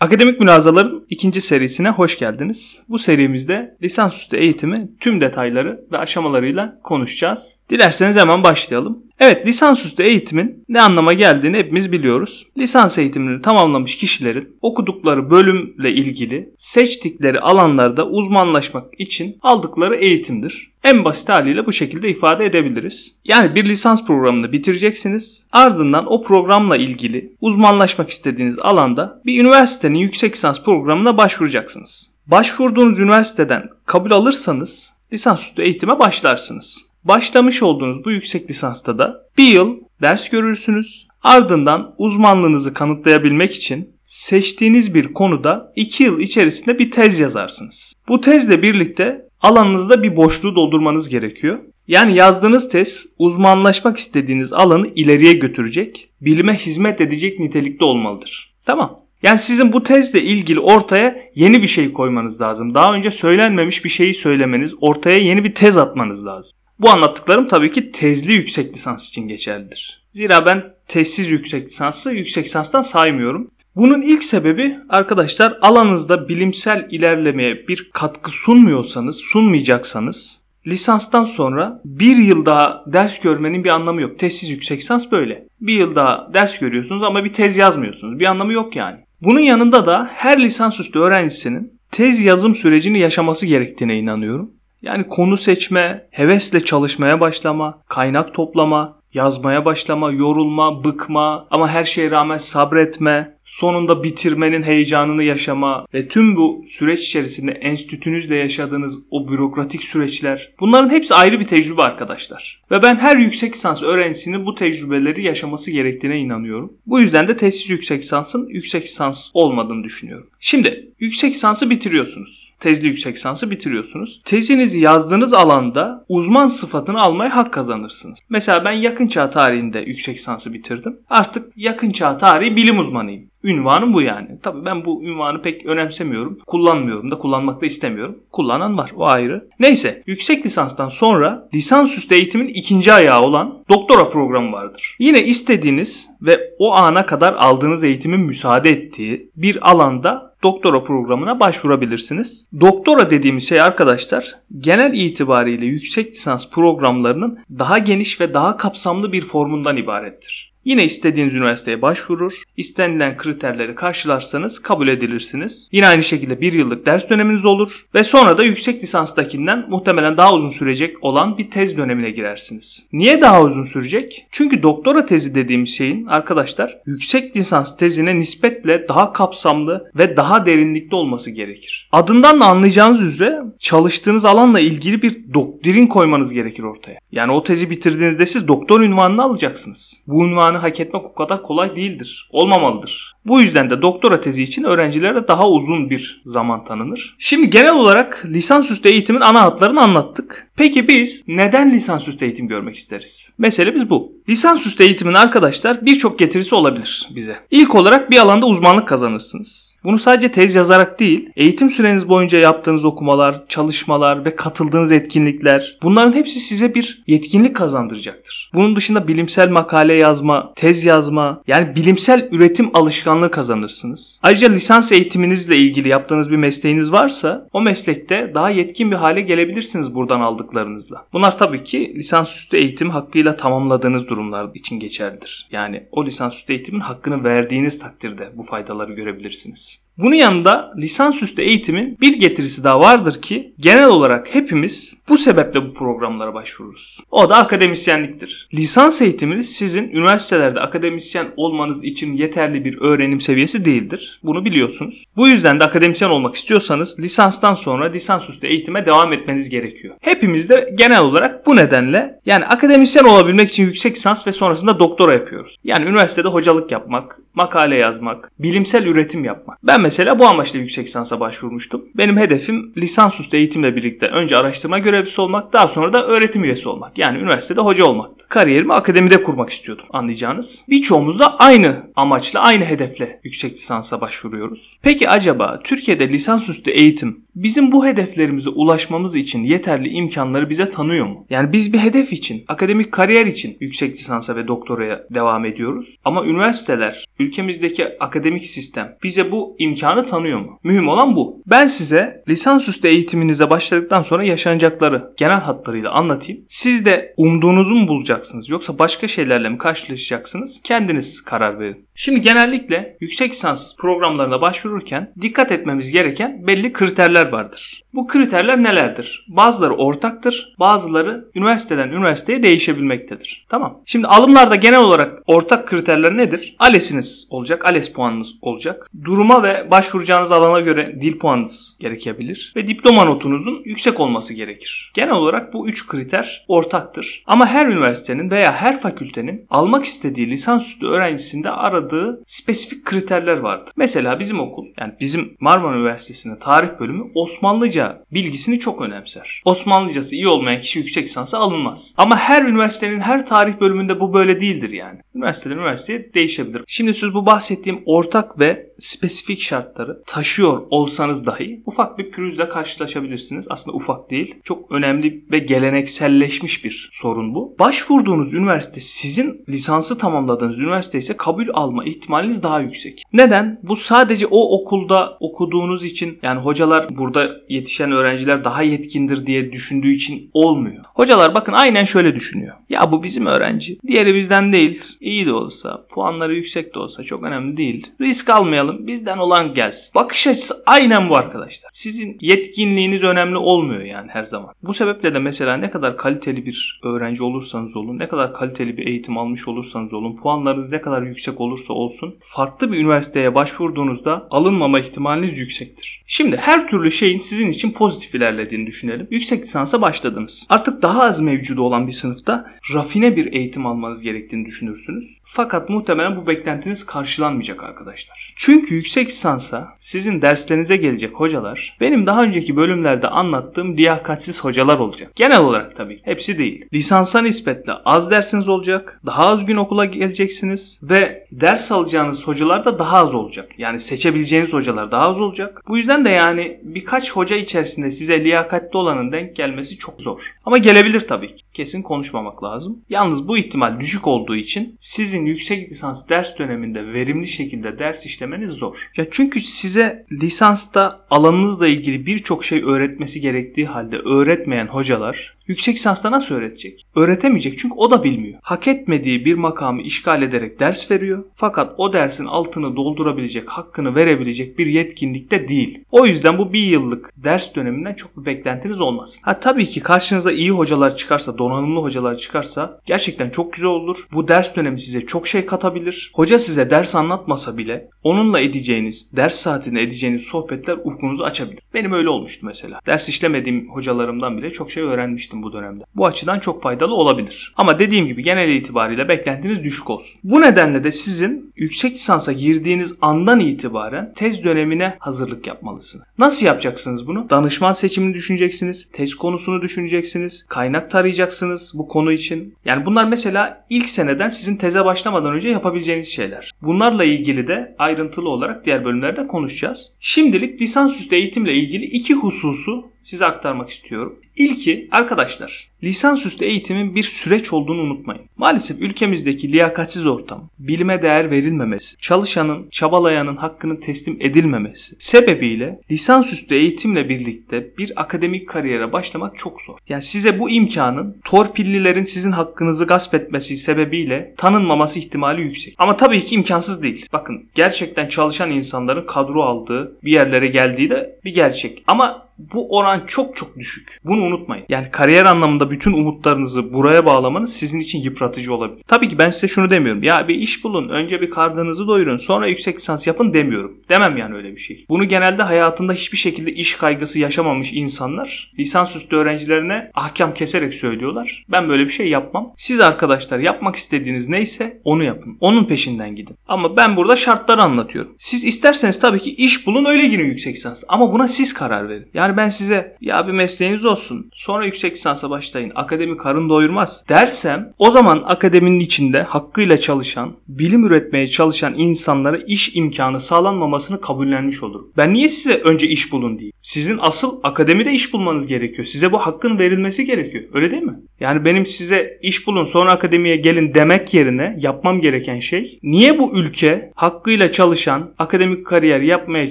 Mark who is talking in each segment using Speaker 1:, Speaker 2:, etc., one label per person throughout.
Speaker 1: Akademik Münazaların ikinci serisine hoş geldiniz. Bu serimizde lisansüstü eğitimi tüm detayları ve aşamalarıyla konuşacağız. Dilerseniz hemen başlayalım. Evet lisansüstü eğitimin ne anlama geldiğini hepimiz biliyoruz. Lisans eğitimini tamamlamış kişilerin okudukları bölümle ilgili seçtikleri alanlarda uzmanlaşmak için aldıkları eğitimdir. En basit haliyle bu şekilde ifade edebiliriz. Yani bir lisans programını bitireceksiniz. Ardından o programla ilgili uzmanlaşmak istediğiniz alanda bir üniversitenin yüksek lisans programına başvuracaksınız. Başvurduğunuz üniversiteden kabul alırsanız lisansüstü eğitime başlarsınız. Başlamış olduğunuz bu yüksek lisansta da bir yıl ders görürsünüz. Ardından uzmanlığınızı kanıtlayabilmek için seçtiğiniz bir konuda 2 yıl içerisinde bir tez yazarsınız. Bu tezle birlikte alanınızda bir boşluğu doldurmanız gerekiyor. Yani yazdığınız tez uzmanlaşmak istediğiniz alanı ileriye götürecek, bilime hizmet edecek nitelikte olmalıdır. Tamam. Yani sizin bu tezle ilgili ortaya yeni bir şey koymanız lazım. Daha önce söylenmemiş bir şeyi söylemeniz, ortaya yeni bir tez atmanız lazım. Bu anlattıklarım tabii ki tezli yüksek lisans için geçerlidir. Zira ben tezsiz yüksek lisansı yüksek lisanstan saymıyorum. Bunun ilk sebebi arkadaşlar alanınızda bilimsel ilerlemeye bir katkı sunmuyorsanız, sunmayacaksanız lisanstan sonra bir yıl daha ders görmenin bir anlamı yok. Tezsiz yüksek lisans böyle. Bir yıl daha ders görüyorsunuz ama bir tez yazmıyorsunuz. Bir anlamı yok yani. Bunun yanında da her lisansüstü öğrencisinin tez yazım sürecini yaşaması gerektiğine inanıyorum. Yani konu seçme, hevesle çalışmaya başlama, kaynak toplama, yazmaya başlama, yorulma, bıkma ama her şeye rağmen sabretme, sonunda bitirmenin heyecanını yaşama ve tüm bu süreç içerisinde enstitünüzle yaşadığınız o bürokratik süreçler bunların hepsi ayrı bir tecrübe arkadaşlar. Ve ben her yüksek lisans öğrencisinin bu tecrübeleri yaşaması gerektiğine inanıyorum. Bu yüzden de tesis yüksek lisansın yüksek lisans olmadığını düşünüyorum. Şimdi yüksek lisansı bitiriyorsunuz. Tezli yüksek lisansı bitiriyorsunuz. Tezinizi yazdığınız alanda uzman sıfatını almaya hak kazanırsınız. Mesela ben yakın çağ tarihinde yüksek lisansı bitirdim. Artık yakın çağ tarihi bilim uzmanıyım. Ünvanım bu yani. Tabii ben bu ünvanı pek önemsemiyorum. Kullanmıyorum da kullanmak da istemiyorum. Kullanan var o ayrı. Neyse yüksek lisanstan sonra lisansüstü eğitimin ikinci ayağı olan doktora programı vardır. Yine istediğiniz ve o ana kadar aldığınız eğitimin müsaade ettiği bir alanda doktora programına başvurabilirsiniz. Doktora dediğimiz şey arkadaşlar genel itibariyle yüksek lisans programlarının daha geniş ve daha kapsamlı bir formundan ibarettir. Yine istediğiniz üniversiteye başvurur. İstenilen kriterleri karşılarsanız kabul edilirsiniz. Yine aynı şekilde bir yıllık ders döneminiz olur. Ve sonra da yüksek lisanstakinden muhtemelen daha uzun sürecek olan bir tez dönemine girersiniz. Niye daha uzun sürecek? Çünkü doktora tezi dediğimiz şeyin arkadaşlar yüksek lisans tezine nispetle daha kapsamlı ve daha derinlikli olması gerekir. Adından da anlayacağınız üzere çalıştığınız alanla ilgili bir doktrin koymanız gerekir ortaya. Yani o tezi bitirdiğinizde siz doktor ünvanını alacaksınız. Bu ünvanı hak etmek o kadar kolay değildir. Olmamalıdır. Bu yüzden de doktora tezi için öğrencilere daha uzun bir zaman tanınır. Şimdi genel olarak lisansüstü eğitimin ana hatlarını anlattık. Peki biz neden lisansüstü eğitim görmek isteriz? Meselemiz bu. Lisansüstü eğitimin arkadaşlar birçok getirisi olabilir bize. İlk olarak bir alanda uzmanlık kazanırsınız. Bunu sadece tez yazarak değil, eğitim süreniz boyunca yaptığınız okumalar, çalışmalar ve katıldığınız etkinlikler bunların hepsi size bir yetkinlik kazandıracaktır. Bunun dışında bilimsel makale yazma, tez yazma yani bilimsel üretim alışkanlığı kazanırsınız. Ayrıca lisans eğitiminizle ilgili yaptığınız bir mesleğiniz varsa o meslekte daha yetkin bir hale gelebilirsiniz buradan aldıklarınızla. Bunlar tabii ki lisansüstü eğitim hakkıyla tamamladığınız durumlar için geçerlidir. Yani o lisansüstü eğitimin hakkını verdiğiniz takdirde bu faydaları görebilirsiniz. Bunun yanında lisansüstü eğitimin bir getirisi daha vardır ki genel olarak hepimiz bu sebeple bu programlara başvururuz. O da akademisyenliktir. Lisans eğitiminiz sizin üniversitelerde akademisyen olmanız için yeterli bir öğrenim seviyesi değildir. Bunu biliyorsunuz. Bu yüzden de akademisyen olmak istiyorsanız lisanstan sonra lisansüstü eğitime devam etmeniz gerekiyor. Hepimiz de genel olarak bu nedenle yani akademisyen olabilmek için yüksek lisans ve sonrasında doktora yapıyoruz. Yani üniversitede hocalık yapmak, makale yazmak, bilimsel üretim yapmak. Ben mesela bu amaçla yüksek lisansa başvurmuştum. Benim hedefim lisansüstü eğitimle birlikte önce araştırma görevlisi olmak, daha sonra da öğretim üyesi olmak. Yani üniversitede hoca olmaktı. Kariyerimi akademide kurmak istiyordum anlayacağınız. Birçoğumuz da aynı amaçla, aynı hedefle yüksek lisansa başvuruyoruz. Peki acaba Türkiye'de lisansüstü eğitim bizim bu hedeflerimize ulaşmamız için yeterli imkanları bize tanıyor mu? Yani biz bir hedef için, akademik kariyer için yüksek lisansa ve doktoraya devam ediyoruz. Ama üniversiteler, ülkemizdeki akademik sistem bize bu imkanı tanıyor mu? Mühim olan bu. Ben size lisansüstü eğitiminize başladıktan sonra yaşanacakları genel hatlarıyla anlatayım. Siz de umduğunuzu mu bulacaksınız yoksa başka şeylerle mi karşılaşacaksınız? Kendiniz karar verin. Şimdi genellikle yüksek lisans programlarına başvururken dikkat etmemiz gereken belli kriterler vardır. Bu kriterler nelerdir? Bazıları ortaktır, bazıları üniversiteden üniversiteye değişebilmektedir. Tamam. Şimdi alımlarda genel olarak ortak kriterler nedir? ALES'iniz olacak, ALES puanınız olacak. Duruma ve başvuracağınız alana göre dil puanınız gerekebilir ve diploma notunuzun yüksek olması gerekir. Genel olarak bu üç kriter ortaktır. Ama her üniversitenin veya her fakültenin almak istediği lisansüstü öğrencisinde aradığı spesifik kriterler vardır. Mesela bizim okul, yani bizim Marmara Üniversitesi'nin tarih bölümü Osmanlıca bilgisini çok önemser. Osmanlıcası iyi olmayan kişi yüksek lisansa alınmaz. Ama her üniversitenin her tarih bölümünde bu böyle değildir yani. Üniversiteden üniversiteye değişebilir. Şimdi siz bu bahsettiğim ortak ve spesifik şartları taşıyor olsanız dahi ufak bir pürüzle karşılaşabilirsiniz. Aslında ufak değil. Çok önemli ve gelenekselleşmiş bir sorun bu. Başvurduğunuz üniversite sizin lisansı tamamladığınız üniversite ise kabul alma ihtimaliniz daha yüksek. Neden? Bu sadece o okulda okuduğunuz için yani hocalar burada yetişen öğrenciler daha yetkindir diye düşündüğü için olmuyor. Hocalar bakın aynen şöyle düşünüyor. Ya bu bizim öğrenci. Diğeri bizden değil. İyi de olsa, puanları yüksek de olsa çok önemli değil. Risk almayalım. Bizden olan gelsin. Bakış açısı aynen bu arkadaşlar. Sizin yetkinliğiniz önemli olmuyor yani her zaman. Bu sebeple de mesela ne kadar kaliteli bir öğrenci olursanız olun, ne kadar kaliteli bir eğitim almış olursanız olun, puanlarınız ne kadar yüksek olursa olsun, farklı bir üniversiteye başvurduğunuzda alınmama ihtimaliniz yüksektir. Şimdi her türlü şeyin sizin için pozitif ilerlediğini düşünelim. Yüksek lisansa başladınız. Artık daha az mevcudu olan bir sınıfta rafine bir eğitim almanız gerektiğini düşünürsünüz. Fakat muhtemelen bu beklentiniz karşılanmayacak arkadaşlar. Çünkü yüksek lisansa sizin derslerinize gelecek hocalar benim daha önceki bölümlerde anlattığım liyakatsiz hocalar olacak. Genel olarak tabii. Hepsi değil. Lisansa nispetle az dersiniz olacak. Daha az gün okula geleceksiniz ve ders alacağınız hocalar da daha az olacak. Yani seçebileceğiniz hocalar daha az olacak. Bu yüzden de yani birkaç hoca içerisinde size liyakatli olanın denk gelmesi çok zor. Ama gelebilir tabii ki. Kesin konuşmamak lazım. Yalnız bu ihtimal düşük olduğu için sizin yüksek lisans ders döneminde verimli şekilde ders işlemeniz zor. Ya çünkü size lisansta alanınızla ilgili birçok şey öğretmesi gerektiği halde öğretmeyen hocalar yüksek lisansta nasıl öğretecek? Öğretemeyecek çünkü o da bilmiyor. Hak etmediği bir makamı işgal ederek ders veriyor. Fakat o dersin altını doldurabilecek, hakkını verebilecek bir yetkinlikte değil. O yüzden bu bir yıllık ders döneminden çok bir beklentiniz olmasın. Ha tabii ki karşınıza iyi hocalar çıkarsa, donanımlı hocalar çıkarsa gerçekten çok güzel olur. Bu ders dönemi size çok şey katabilir. Hoca size ders anlatmasa bile onunla edeceğiniz, ders saatinde edeceğiniz sohbetler ufkunuzu açabilir. Benim öyle olmuştu mesela. Ders işlemediğim hocalarımdan bile çok şey öğrenmiştim bu dönemde. Bu açıdan çok faydalı olabilir. Ama dediğim gibi genel itibariyle beklentiniz düşük olsun. Bu nedenle de sizin yüksek lisansa girdiğiniz andan itibaren tez dönemine hazırlık yapmalısınız. Nasıl yapacaksınız bunu? Danışman seçimini düşüneceksiniz. Tez konusunu düşüneceksiniz. Kaynak tarayacaksınız bu konu için. Yani bunlar mesela ilk seneden sizin teze başlamadan önce yapabileceğiniz şeyler. Bunlarla ilgili de ayrıntılı olarak diğer bölümlerde konuşacağız. Şimdilik lisansüstü eğitimle ilgili iki hususu size aktarmak istiyorum. İlki arkadaşlar lisansüstü eğitimin bir süreç olduğunu unutmayın. Maalesef ülkemizdeki liyakatsiz ortam, bilime değer verilmemesi, çalışanın, çabalayanın hakkının teslim edilmemesi sebebiyle lisansüstü eğitimle birlikte bir akademik kariyere başlamak çok zor. Yani size bu imkanın torpillilerin sizin hakkınızı gasp etmesi sebebiyle tanınmaması ihtimali yüksek. Ama tabii ki imkansız değil. Bakın gerçekten çalışan insanların kadro aldığı bir yerlere geldiği de bir gerçek. Ama bu oran çok çok düşük. Bunu unutmayın. Yani kariyer anlamında bütün umutlarınızı buraya bağlamanız sizin için yıpratıcı olabilir. Tabii ki ben size şunu demiyorum. Ya bir iş bulun, önce bir karnınızı doyurun, sonra yüksek lisans yapın demiyorum. Demem yani öyle bir şey. Bunu genelde hayatında hiçbir şekilde iş kaygısı yaşamamış insanlar lisansüstü öğrencilerine ahkam keserek söylüyorlar. Ben böyle bir şey yapmam. Siz arkadaşlar yapmak istediğiniz neyse onu yapın. Onun peşinden gidin. Ama ben burada şartları anlatıyorum. Siz isterseniz tabii ki iş bulun öyle girin yüksek lisans. Ama buna siz karar verin. Yani Yani ben size ya bir mesleğiniz olsun sonra yüksek lisansa başlayın akademi karın doyurmaz dersem o zaman akademinin içinde hakkıyla çalışan, bilim üretmeye çalışan insanlara iş imkanı sağlanmamasını kabullenmiş olurum. Ben niye size önce iş bulun diyeyim? Sizin asıl akademide iş bulmanız gerekiyor. Size bu hakkın verilmesi gerekiyor. Öyle değil mi? Yani benim size iş bulun sonra akademiye gelin demek yerine yapmam gereken şey niye bu ülke hakkıyla çalışan, akademik kariyer yapmaya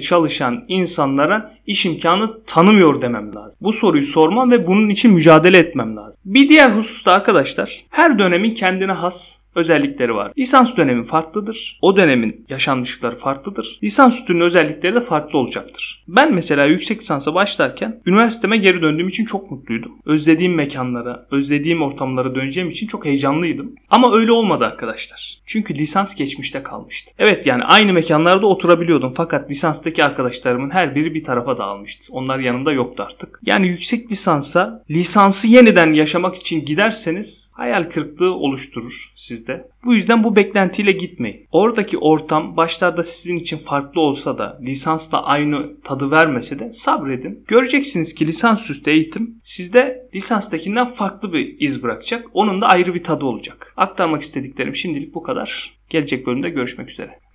Speaker 1: çalışan insanlara iş imkanı tanımıyor demem lazım. Bu soruyu sormam ve bunun için mücadele etmem lazım. Bir diğer hususta arkadaşlar her dönemin kendine has özellikleri var. Lisans dönemi farklıdır. O dönemin yaşanmışlıkları farklıdır. Lisans üstünün özellikleri de farklı olacaktır. Ben mesela yüksek lisansa başlarken üniversiteme geri döndüğüm için çok mutluydum. Özlediğim mekanlara, özlediğim ortamlara döneceğim için çok heyecanlıydım. Ama öyle olmadı arkadaşlar. Çünkü lisans geçmişte kalmıştı. Evet yani aynı mekanlarda oturabiliyordum fakat lisanstaki arkadaşlarımın her biri bir tarafa dağılmıştı. Onlar yanımda yoktu artık. Yani yüksek lisansa lisansı yeniden yaşamak için giderseniz hayal kırıklığı oluşturur sizde. Bu yüzden bu beklentiyle gitmeyin. Oradaki ortam başlarda sizin için farklı olsa da lisansla aynı tadı vermese de sabredin. Göreceksiniz ki lisansüstü eğitim sizde lisanstakinden farklı bir iz bırakacak. Onun da ayrı bir tadı olacak. Aktarmak istediklerim şimdilik bu kadar. Gelecek bölümde görüşmek üzere.